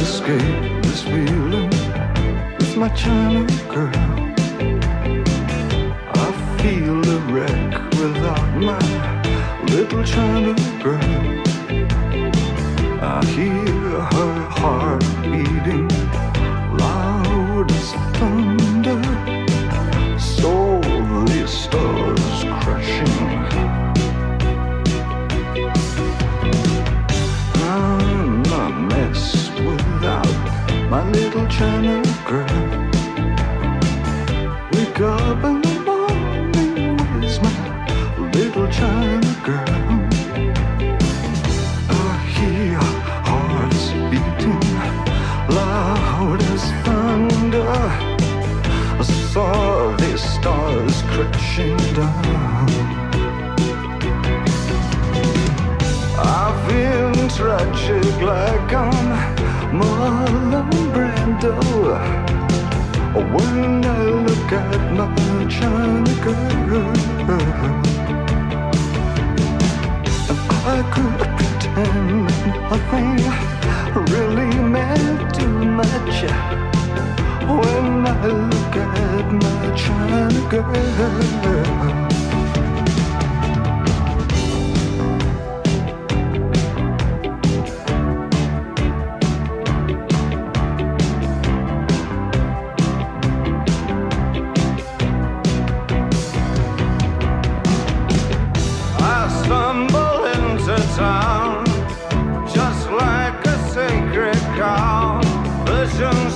Escape this feeling with my China girl. Feel a wreck without my little China girl. Loud as thunder. I saw the stars crashing down. I've been tragic like I'm Marlon Brando. When I look at my China girl, I could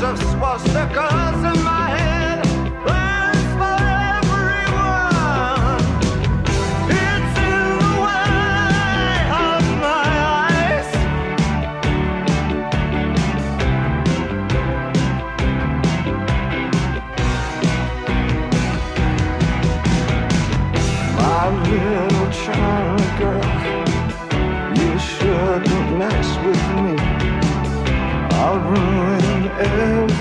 of swastikas in my head.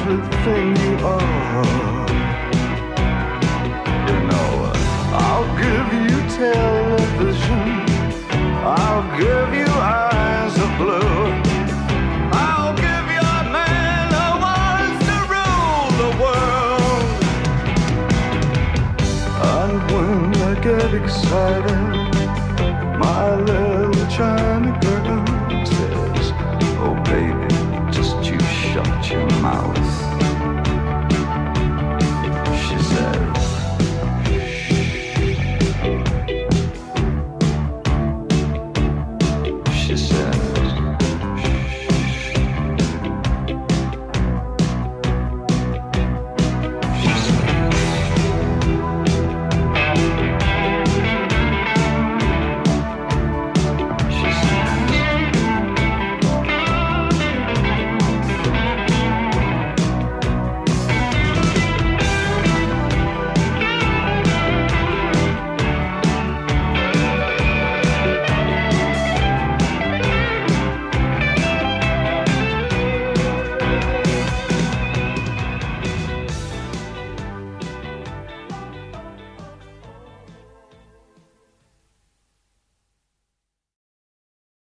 Everything you are. You know, I'll give you television. I'll give you eyes of blue. I'll give you a man to rule the world. And when I get excited,